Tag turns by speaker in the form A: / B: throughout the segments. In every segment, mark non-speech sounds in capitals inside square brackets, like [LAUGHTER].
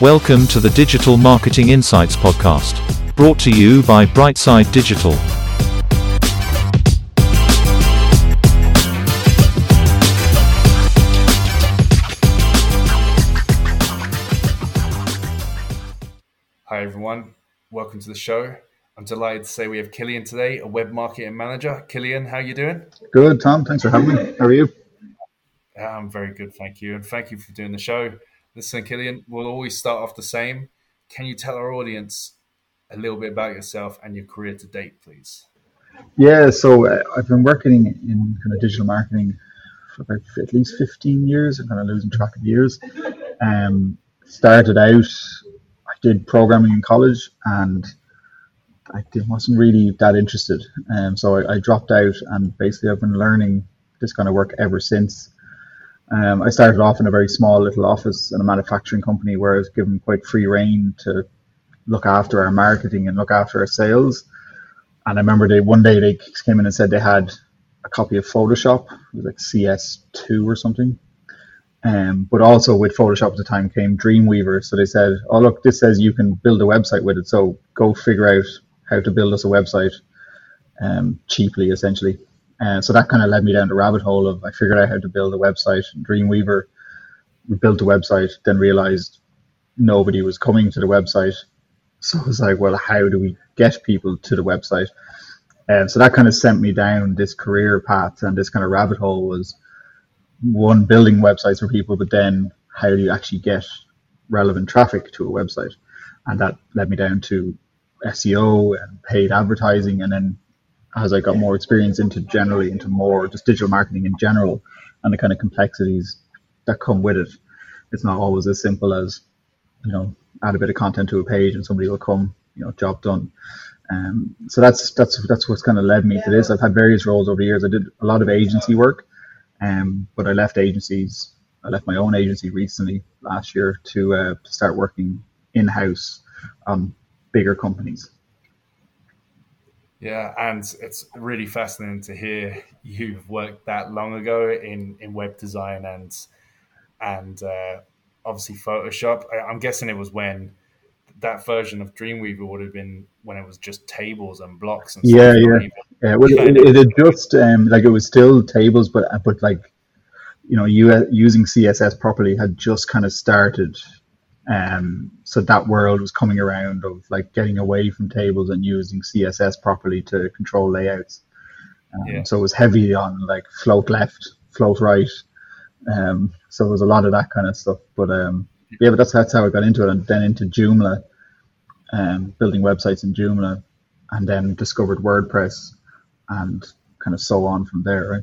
A: Welcome to the Digital Marketing Insights Podcast, brought to you by Brightside Digital.
B: Hi everyone, welcome to the show. I'm delighted to say we have Cillian today, a web marketing manager. Cillian, how are you doing?
C: Good, Tom. Thanks for having me. How are you?
B: I'm very good, thank you, and thank you for doing the show. Listen, Cillian, we'll always start off the same. Can you tell our audience a little bit about yourself and your career to date, please?
C: Yeah, so uh, I've been working in kind of digital marketing for about at least 15 years. I'm kind of losing track of years. Um, started out, I did programming in college and I wasn't really that interested. Um, so I, I dropped out and basically I've been learning this kind of work ever since. Um, I started off in a very small little office in a manufacturing company where I was given quite free reign to look after our marketing and look after our sales. And I remember they one day they came in and said they had a copy of Photoshop, it was like CS2 or something. Um, but also with Photoshop at the time came Dreamweaver. So they said, "Oh look, this says you can build a website with it. So go figure out how to build us a website um, cheaply, essentially." And so that kind of led me down the rabbit hole of I figured out how to build a website. Dreamweaver, we built a website, then realized nobody was coming to the website. So I was like, well, how do we get people to the website? And so that kind of sent me down this career path and this kind of rabbit hole was one building websites for people, but then how do you actually get relevant traffic to a website? And that led me down to SEO and paid advertising and then as I got more experience into generally into more just digital marketing in general and the kind of complexities that come with it. It's not always as simple as, you know, add a bit of content to a page and somebody will come, you know, job done. Um, so that's that's that's what's kind of led me to this. I've had various roles over the years. I did a lot of agency work, um, but I left agencies. I left my own agency recently last year to uh, to start working in house on bigger companies.
B: Yeah, and it's really fascinating to hear you've worked that long ago in, in web design and and uh, obviously Photoshop. I, am guessing it was when that version of Dreamweaver would have been when it was just tables and blocks and
C: yeah, yeah, yeah. Well, it, it, it just um, like it was still tables, but but like you know, you using CSS properly had just kind of started um, so that world was coming around of like getting away from tables and using CSS properly to control layouts. Um, yeah. So it was heavy on like float left, float right. Um, so there was a lot of that kind of stuff. But um, yeah, but that's that's how I got into it, and then into Joomla, um, building websites in Joomla, and then discovered WordPress, and kind of so on from there, right?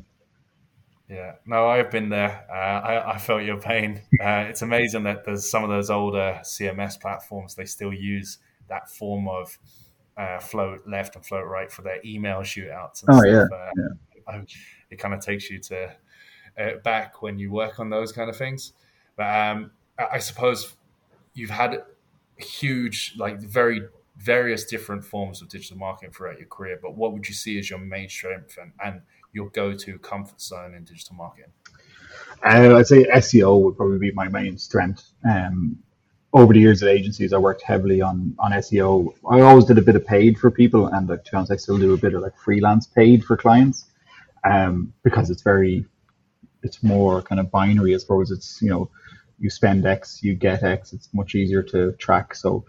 B: Yeah, no, I've been there. Uh, I, I, felt your pain. [LAUGHS] Uh, it's amazing that there's some of those older CMS platforms they still use that form of uh, float left and float right for their email shootouts.
C: And oh stuff. yeah, uh, yeah.
B: It kind of takes you to uh, back when you work on those kind of things. But um, I suppose you've had huge, like very various different forms of digital marketing throughout your career. But what would you see as your main strength and, and your go-to comfort zone in digital marketing?
C: Uh, I'd say SEO would probably be my main strength. Um, over the years at agencies, I worked heavily on on SEO. I always did a bit of paid for people, and like, to be honest, I still do a bit of like freelance paid for clients, um, because it's very, it's more kind of binary. I suppose it's you know, you spend X, you get X. It's much easier to track. So,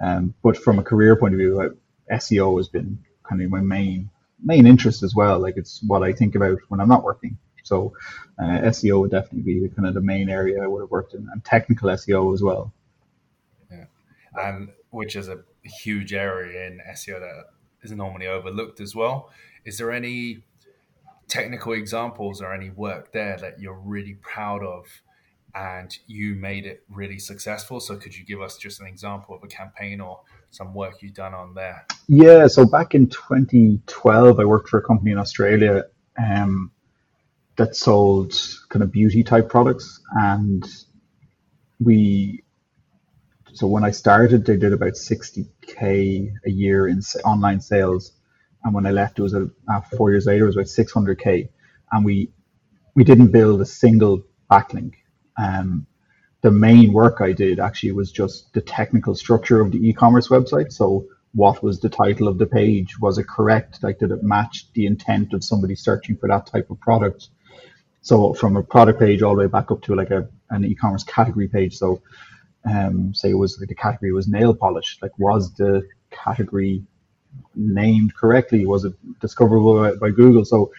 C: um, but from a career point of view, SEO has been kind of my main main interest as well. Like it's what I think about when I'm not working. So uh, SEO would definitely be the, kind of the main area I would have worked in, and technical SEO as well.
B: Yeah, and which is a huge area in SEO that is normally overlooked as well. Is there any technical examples or any work there that you're really proud of? And you made it really successful. So, could you give us just an example of a campaign or some work you've done on there.
C: Yeah, so back in 2012, I worked for a company in Australia um, that sold kind of beauty type products, and we. So when I started, they did about 60k a year in online sales, and when I left, it was a, uh, four years later, it was about 600k, and we we didn't build a single backlink. Um, the main work I did actually was just the technical structure of the e-commerce website. So what was the title of the page? Was it correct? Like did it match the intent of somebody searching for that type of product? So from a product page all the way back up to like a an e-commerce category page. So um, say it was like the category was nail polish. Like was the category named correctly? Was it discoverable by, by Google? So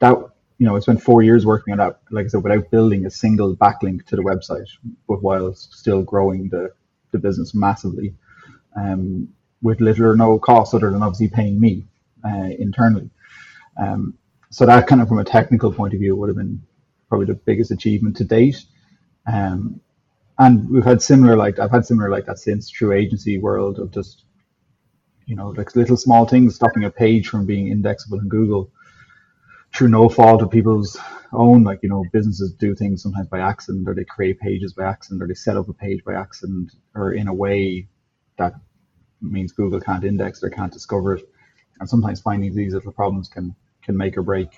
C: that you know, I spent four years working on that, like I said, without building a single backlink to the website, but while still growing the, the business massively, um, with little or no cost other than obviously paying me uh, internally. Um, so that kind of from a technical point of view would have been probably the biggest achievement to date. Um, and we've had similar like I've had similar like that since through agency world of just you know like little small things stopping a page from being indexable in Google through no fault of people's own. Like, you know, businesses do things sometimes by accident, or they create pages by accident, or they set up a page by accident, or in a way that means Google can't index or can't discover it. And sometimes finding these little problems can can make or break,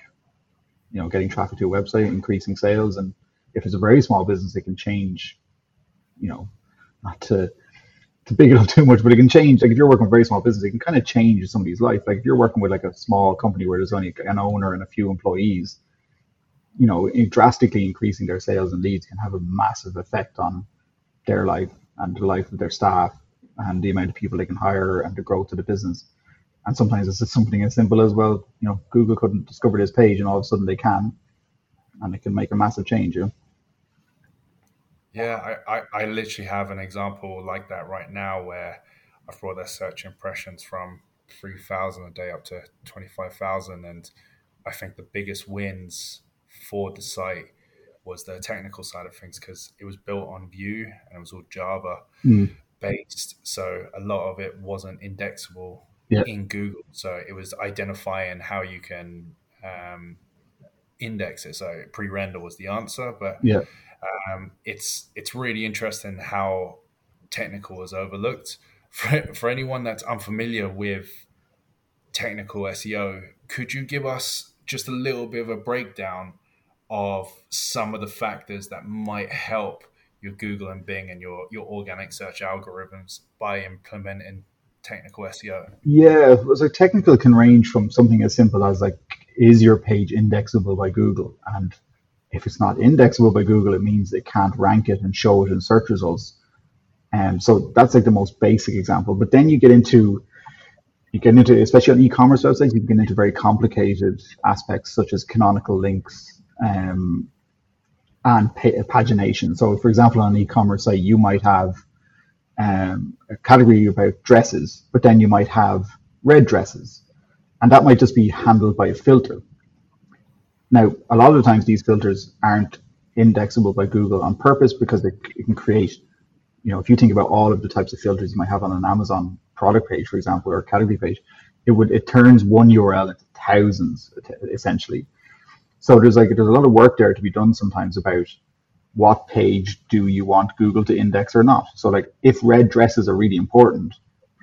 C: you know, getting traffic to a website, increasing sales. And if it's a very small business, it can change, you know, not to to big it up too much, but it can change. Like if you're working with a very small business, it can kind of change somebody's life. Like if you're working with like a small company where there's only an owner and a few employees, you know, drastically increasing their sales and leads can have a massive effect on their life and the life of their staff and the amount of people they can hire and the growth of the business. And sometimes it's just something as simple as well, you know, Google couldn't discover this page and all of a sudden they can, and it can make a massive change. You know?
B: Yeah, I, I, I literally have an example like that right now where I've brought their search impressions from 3,000 a day up to 25,000. And I think the biggest wins for the site was the technical side of things because it was built on Vue and it was all Java mm. based. So a lot of it wasn't indexable yeah. in Google. So it was identifying how you can um, index it. So pre render was the answer. But
C: yeah
B: um, it's it's really interesting how technical is overlooked. For, for anyone that's unfamiliar with technical SEO, could you give us just a little bit of a breakdown of some of the factors that might help your Google and Bing and your, your organic search algorithms by implementing technical SEO?
C: Yeah, so technical can range from something as simple as like, is your page indexable by Google? And if it's not indexable by Google, it means it can't rank it and show it in search results. And um, so that's like the most basic example. But then you get into you get into especially on e-commerce websites, you get into very complicated aspects such as canonical links um, and pagination. So, for example, on an e-commerce site, you might have um, a category about dresses, but then you might have red dresses, and that might just be handled by a filter. Now, a lot of the times these filters aren't indexable by Google on purpose because they, can create, you know, if you think about all of the types of filters you might have on an Amazon product page, for example, or a category page, it would it turns one URL into thousands essentially. So there's like there's a lot of work there to be done sometimes about what page do you want Google to index or not. So like if red dresses are really important,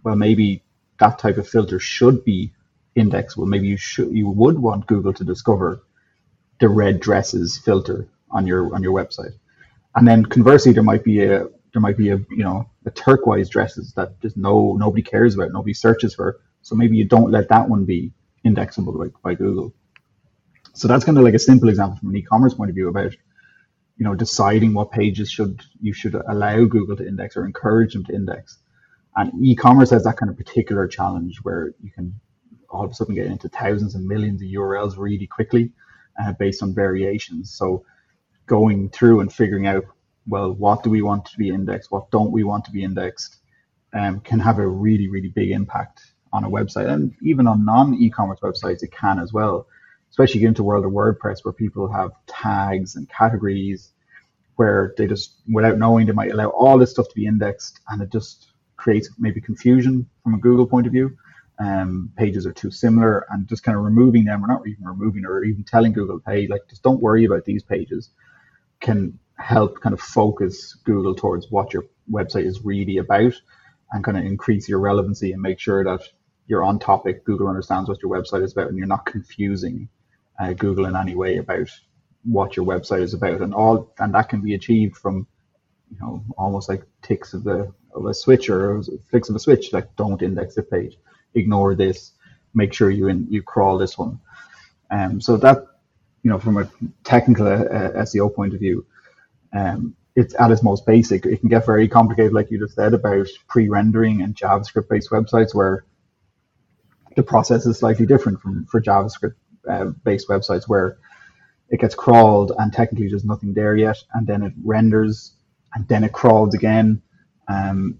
C: well maybe that type of filter should be indexable. Maybe you should you would want Google to discover the red dresses filter on your on your website. And then conversely, there might be a there might be a you know a turquoise dresses that just no nobody cares about, nobody searches for. So maybe you don't let that one be indexable by, by Google. So that's kind of like a simple example from an e-commerce point of view about you know deciding what pages should you should allow Google to index or encourage them to index. And e-commerce has that kind of particular challenge where you can all of a sudden get into thousands and millions of URLs really quickly uh, based on variations. So going through and figuring out, well, what do we want to be indexed? What don't we want to be indexed? Um, can have a really, really big impact on a website. And even on non e-commerce websites, it can as well. Especially get into world of WordPress where people have tags and categories where they just, without knowing, they might allow all this stuff to be indexed and it just creates maybe confusion from a Google point of view um, pages are too similar and just kind of removing them or not even removing or even telling Google, hey, like just don't worry about these pages can help kind of focus Google towards what your website is really about and kind of increase your relevancy and make sure that you're on topic. Google understands what your website is about and you're not confusing uh, Google in any way about what your website is about and all and that can be achieved from you know, almost like ticks of the of a switch or flicks of a switch. Like, don't index this page, ignore this, make sure you in, you crawl this one. Um, so that, you know, from a technical uh, SEO point of view, um, it's at its most basic. It can get very complicated, like you just said about pre-rendering and JavaScript-based websites, where the process is slightly different from for JavaScript-based uh, websites, where it gets crawled and technically there's nothing there yet, and then it renders and then it crawls again. Um,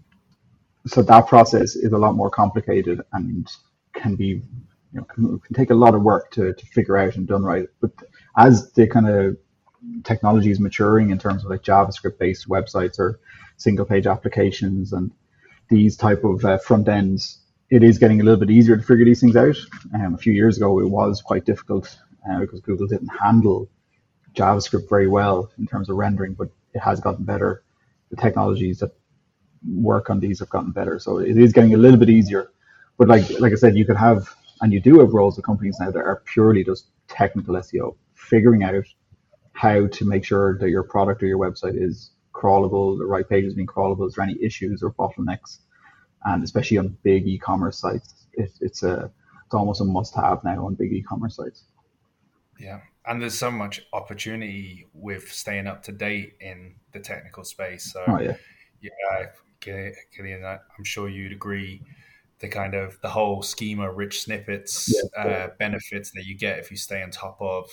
C: so that process is a lot more complicated and can be, you know, can, can take a lot of work to, to figure out and done right. But as the kind of technology is maturing in terms of like JavaScript based websites or single page applications and these type of uh, front ends, it is getting a little bit easier to figure these things out. Um, a few years ago, it was quite difficult uh, because Google didn't handle JavaScript very well in terms of rendering, but it has gotten better. The technologies that work on these have gotten better, so it is getting a little bit easier. But like like I said, you could have and you do have roles of companies now that are purely just technical SEO, figuring out how to make sure that your product or your website is crawlable, the right page is being crawlable, is there any issues or bottlenecks? And especially on big e-commerce sites, it, it's a it's almost a must-have now on big e-commerce sites.
B: Yeah, and there's so much opportunity with staying up to date in the technical space. So,
C: oh, yeah,
B: yeah, Cillian, I'm sure you'd agree. The kind of the whole schema rich snippets yeah. uh, benefits that you get if you stay on top of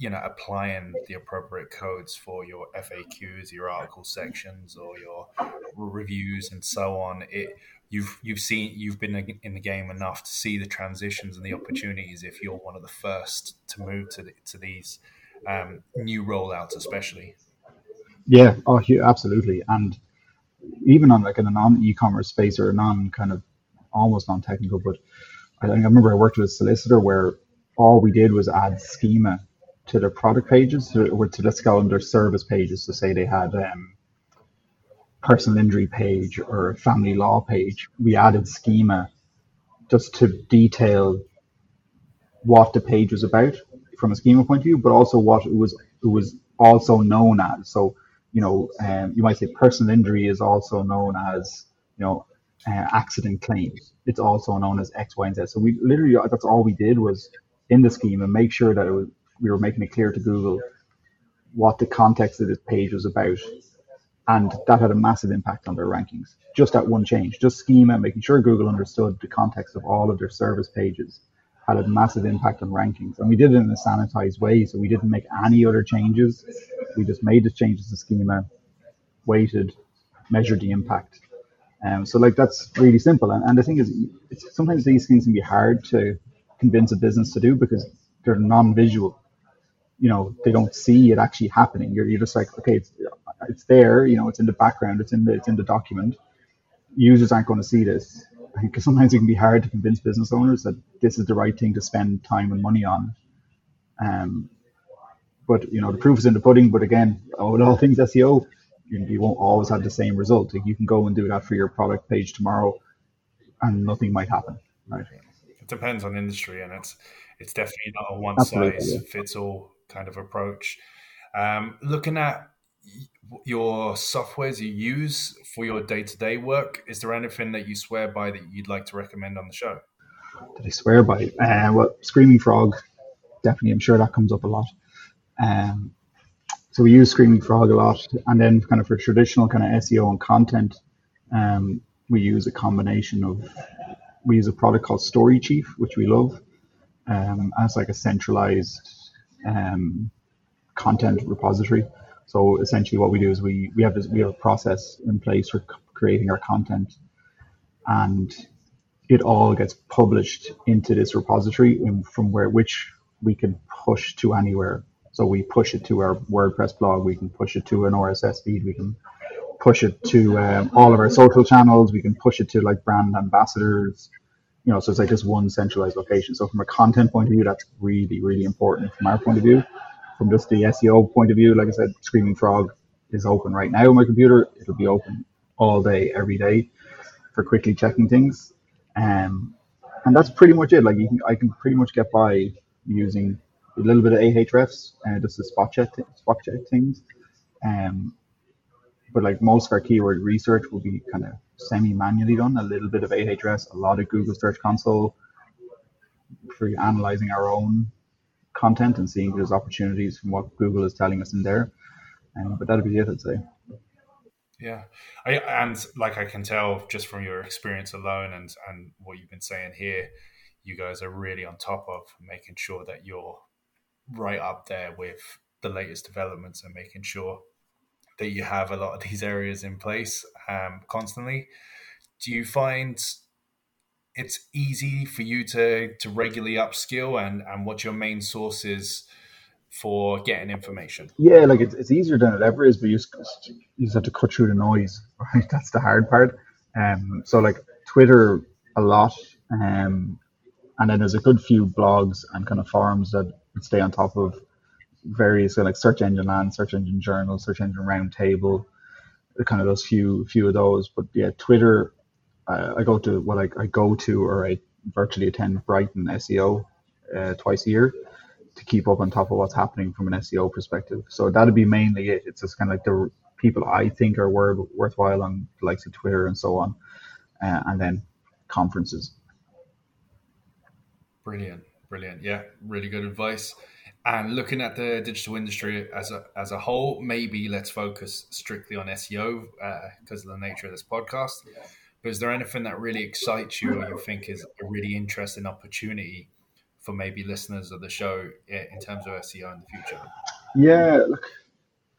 B: you know applying the appropriate codes for your FAQs, your article sections, or your reviews and so on. It you've you've seen you've been in the game enough to see the transitions and the opportunities. If you're one of the first to move to the, to these um, new rollouts, especially.
C: Yeah, oh, absolutely, and even on like in a non-e-commerce space or a non kind of almost non-technical, but I, I remember I worked with a solicitor where all we did was add schema to their product pages or to let's service pages to say they had um, personal injury page or family law page. We added schema just to detail what the page was about from a schema point of view but also what it was it was also known as. So you know um, you might say personal injury is also known as you know uh, accident claims it's also known as x y and z so we literally that's all we did was in the schema make sure that it was we were making it clear to Google what the context of this page was about. And that had a massive impact on their rankings. Just that one change, just schema, making sure Google understood the context of all of their service pages had a massive impact on rankings. And we did it in a sanitized way, so we didn't make any other changes. We just made the changes to schema, waited, measured the impact. Um, so like that's really simple. And, and the thing is, sometimes these things can be hard to convince a business to do because they're non-visual you know they don't see it actually happening. You're, you're just like, okay, it's it's there, you know, it's in the background, it's in the it's in the document. Users aren't going to see this because sometimes it can be hard to convince business owners that this is the right thing to spend time and money on. Um, but you know, the proof is in the pudding. But again, with all things SEO, you, you won't always have the same result. Like you can go and do that for your product page tomorrow, and nothing might happen. Right?
B: It depends on industry, and it's it's definitely not a one size fits all kind of approach. Um, looking at your softwares you use for your day to day work, is there anything that you swear by that you'd like to recommend on the show?
C: That I swear by? Uh, well, Screaming Frog, definitely. I'm sure that comes up a lot. Um, so we use Screaming Frog a lot, and then kind of for traditional kind of SEO and content, um, we use a combination of we use a product called Story Chief, which we love, um, as like a centralized um, content repository. So essentially, what we do is we we have this we have a process in place for creating our content, and it all gets published into this repository from where which we can push to anywhere. So we push it to our WordPress blog, we can push it to an RSS feed, we can push it to um, all of our social channels, we can push it to like brand ambassadors, you know, so it's like this one centralized location. So from a content point of view, that's really, really important from our point of view. From just the SEO point of view, like I said, Screaming Frog is open right now on my computer. It'll be open all day, every day for quickly checking things. Um, and that's pretty much it. Like you can, I can pretty much get by using a little bit of Ahrefs and uh, just the spot check, spot check things. Um, but like most of our keyword research will be kind of semi-manually done. A little bit of Ahrefs, a lot of Google Search Console for analyzing our own content and seeing those opportunities from what Google is telling us in there. Um, but that'd be it, I'd say.
B: Yeah, I, and like I can tell just from your experience alone and and what you've been saying here, you guys are really on top of making sure that you're right up there with the latest developments and making sure that you have a lot of these areas in place um, constantly. Do you find it's easy for you to to regularly upskill and and what your main source is for getting information?
C: Yeah, like it's, it's easier than it ever is, but you just, you just have to cut through the noise, [LAUGHS] right? That's the hard part. Um, so like Twitter a lot, um, and then there's a good few blogs and kind of forums that stay on top of various like search engine land, search engine journal, search engine roundtable, kind of those few few of those. But yeah, Twitter, I go to what I, I go to or I virtually attend Brighton SEO uh, twice a year to keep up on top of what's happening from an SEO perspective. So that'd be mainly it. It's just kind of like the people I think are worth, worthwhile on the likes of Twitter and so on, uh, and then conferences.
B: Brilliant, brilliant. Yeah, really good advice. And looking at the digital industry as a as a whole, maybe let's focus strictly on SEO because uh, of the nature of this podcast. But is there anything that really excites you or you think is a really interesting opportunity for maybe listeners of the show in terms of SEO in the future?
C: Yeah, look,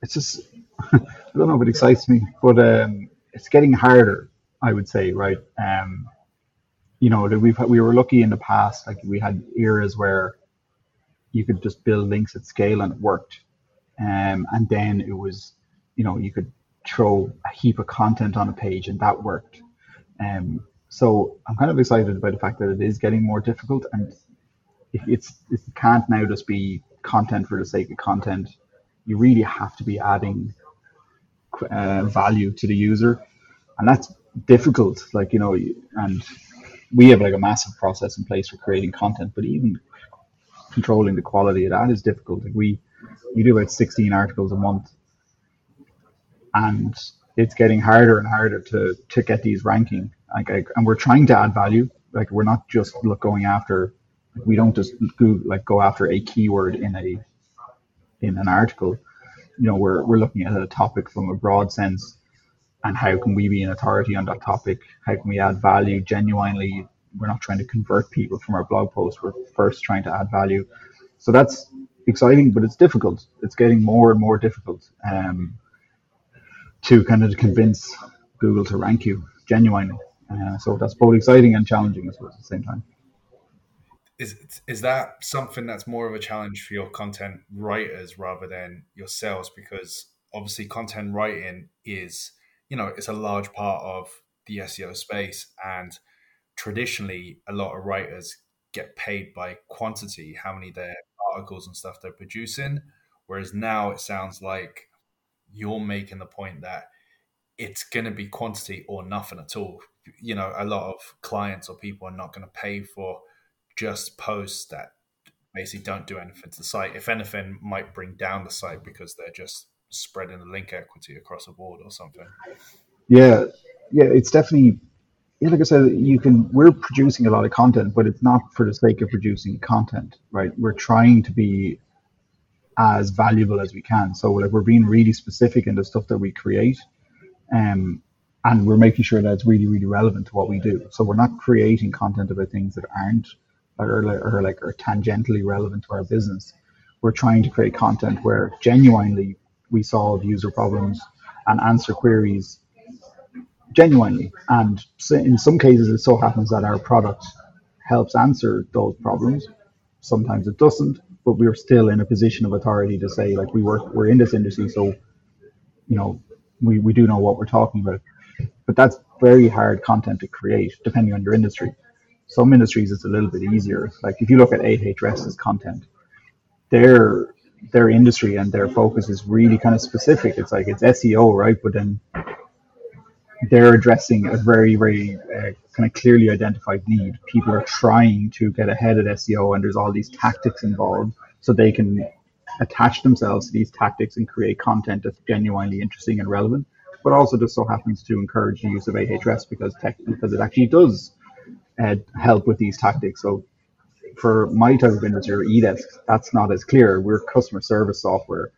C: it's just [LAUGHS] I don't know if it excites me, but um, it's getting harder. I would say, right? Um, you know, we've we were lucky in the past, like we had eras where you could just build links at scale and it worked, um, and then it was, you know, you could throw a heap of content on a page and that worked. Um, so I'm kind of excited about the fact that it is getting more difficult and it's it can't now just be content for the sake of content. You really have to be adding uh, value to the user, and that's difficult. Like you know, and we have like a massive process in place for creating content, but even controlling the quality of that is difficult. Like we we do about 16 articles a month, and it's getting harder and harder to to get these ranking. Like, and we're trying to add value. Like we're not just look going after we don't just go like go after a keyword in a in an article. You know, we're we're looking at a topic from a broad sense, and how can we be an authority on that topic? How can we add value genuinely? We're not trying to convert people from our blog post. We're first trying to add value. So that's exciting, but it's difficult. It's getting more and more difficult um, to kind of convince Google to rank you genuinely. Uh, so that's both exciting and challenging, at the same time
B: is is that something that's more of a challenge for your content writers rather than yourselves because obviously content writing is you know it's a large part of the SEO space and traditionally a lot of writers get paid by quantity how many their articles and stuff they're producing whereas now it sounds like you're making the point that it's going to be quantity or nothing at all you know a lot of clients or people are not going to pay for just posts that basically don't do anything to the site. If anything, might bring down the site because they're just spreading the link equity across a board or something.
C: Yeah, yeah, it's definitely. Yeah, like I said, you can. We're producing a lot of content, but it's not for the sake of producing content, right? We're trying to be as valuable as we can. So, like, we're being really specific in the stuff that we create, um, and we're making sure that it's really, really relevant to what we do. So, we're not creating content about things that aren't or, or like are tangentially relevant to our business. We're trying to create content where genuinely we solve user problems and answer queries genuinely. And in some cases, it so happens that our product helps answer those problems. Sometimes it doesn't, but we're still in a position of authority to say, like, we work, we're in this industry, so you know, we, we do know what we're talking about. But that's very hard content to create, depending on your industry some industries it's a little bit easier. Like if you look at Ahrefs content, their their industry and their focus is really kind of specific. It's like it's SEO, right? But then they're addressing a very, very uh, kind of clearly identified need. People are trying to get ahead at SEO, and there's all these tactics involved, so they can attach themselves to these tactics and create content that's genuinely interesting and relevant. but also just so happens to encourage the use of Ahrefs because tech, because it actually does uh, help with these tactics. So for my type of industry or eDesk, that's not as clear. We're customer service software,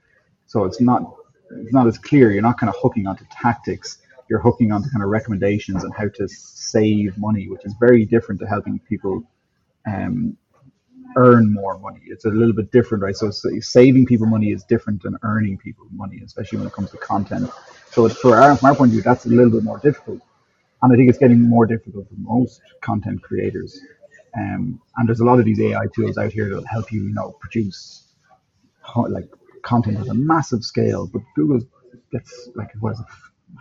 C: so it's not it's not as clear. You're not kind of hooking onto tactics. You're hooking onto kind of recommendations and how to save money, which is very different to helping people um, earn more money. It's a little bit different, right? So saving people money is different than earning people money, especially when it comes to content. So for our, from our point of view, that's a little bit more difficult. And I think it's getting more difficult for most content creators. Um, and there's a lot of these AI tools out here that will help you, you know, produce like content at a massive scale. But Google gets like what is it?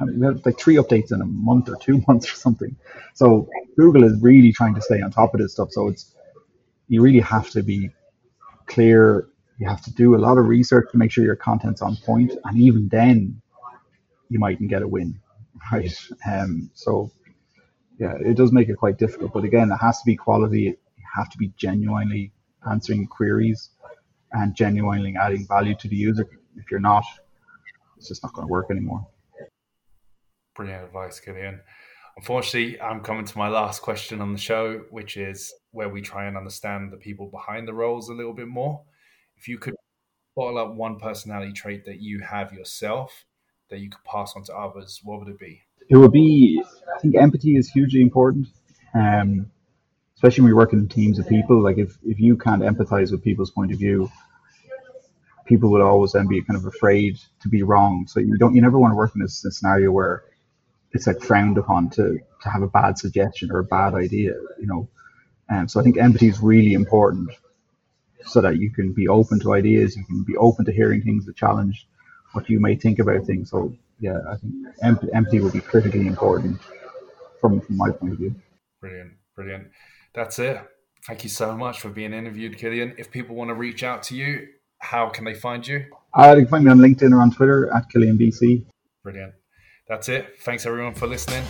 C: Like three updates in a month or two [LAUGHS] months or something. So Google is really trying to stay on top of this stuff. So it's you really have to be clear. You have to do a lot of research to make sure your content's on point, and even then, you mightn't get a win, [LAUGHS] right? Um, so yeah, it does make it quite difficult. But again, it has to be quality. You have to be genuinely answering queries and genuinely adding value to the user. If you're not, it's just not going to work anymore.
B: Brilliant advice, Cillian. Unfortunately, I'm coming to my last question on the show, which is where we try and understand the people behind the roles a little bit more. If you could bottle up one personality trait that you have yourself that you could pass on to others, what would it be?
C: It would be, I think empathy is hugely important. Um, especially when you're working in teams of people. Like if, if you can't empathize with people's point of view, people would always then be kind of afraid to be wrong. So you don't, you never want to work in a scenario where it's like frowned upon to, to have a bad suggestion or a bad idea, you know. And so I think empathy is really important so that you can be open to ideas, you can be open to hearing things that challenge what you may think about things. So yeah, I think empathy will be critically important from, from my point of view.
B: Brilliant, brilliant. That's it. Thank you so much for being interviewed, Cillian. If people want to reach out to you, how can they find you?
C: Uh, they can find me on LinkedIn or on Twitter at KillianBC.
B: Brilliant. That's it. Thanks everyone for listening.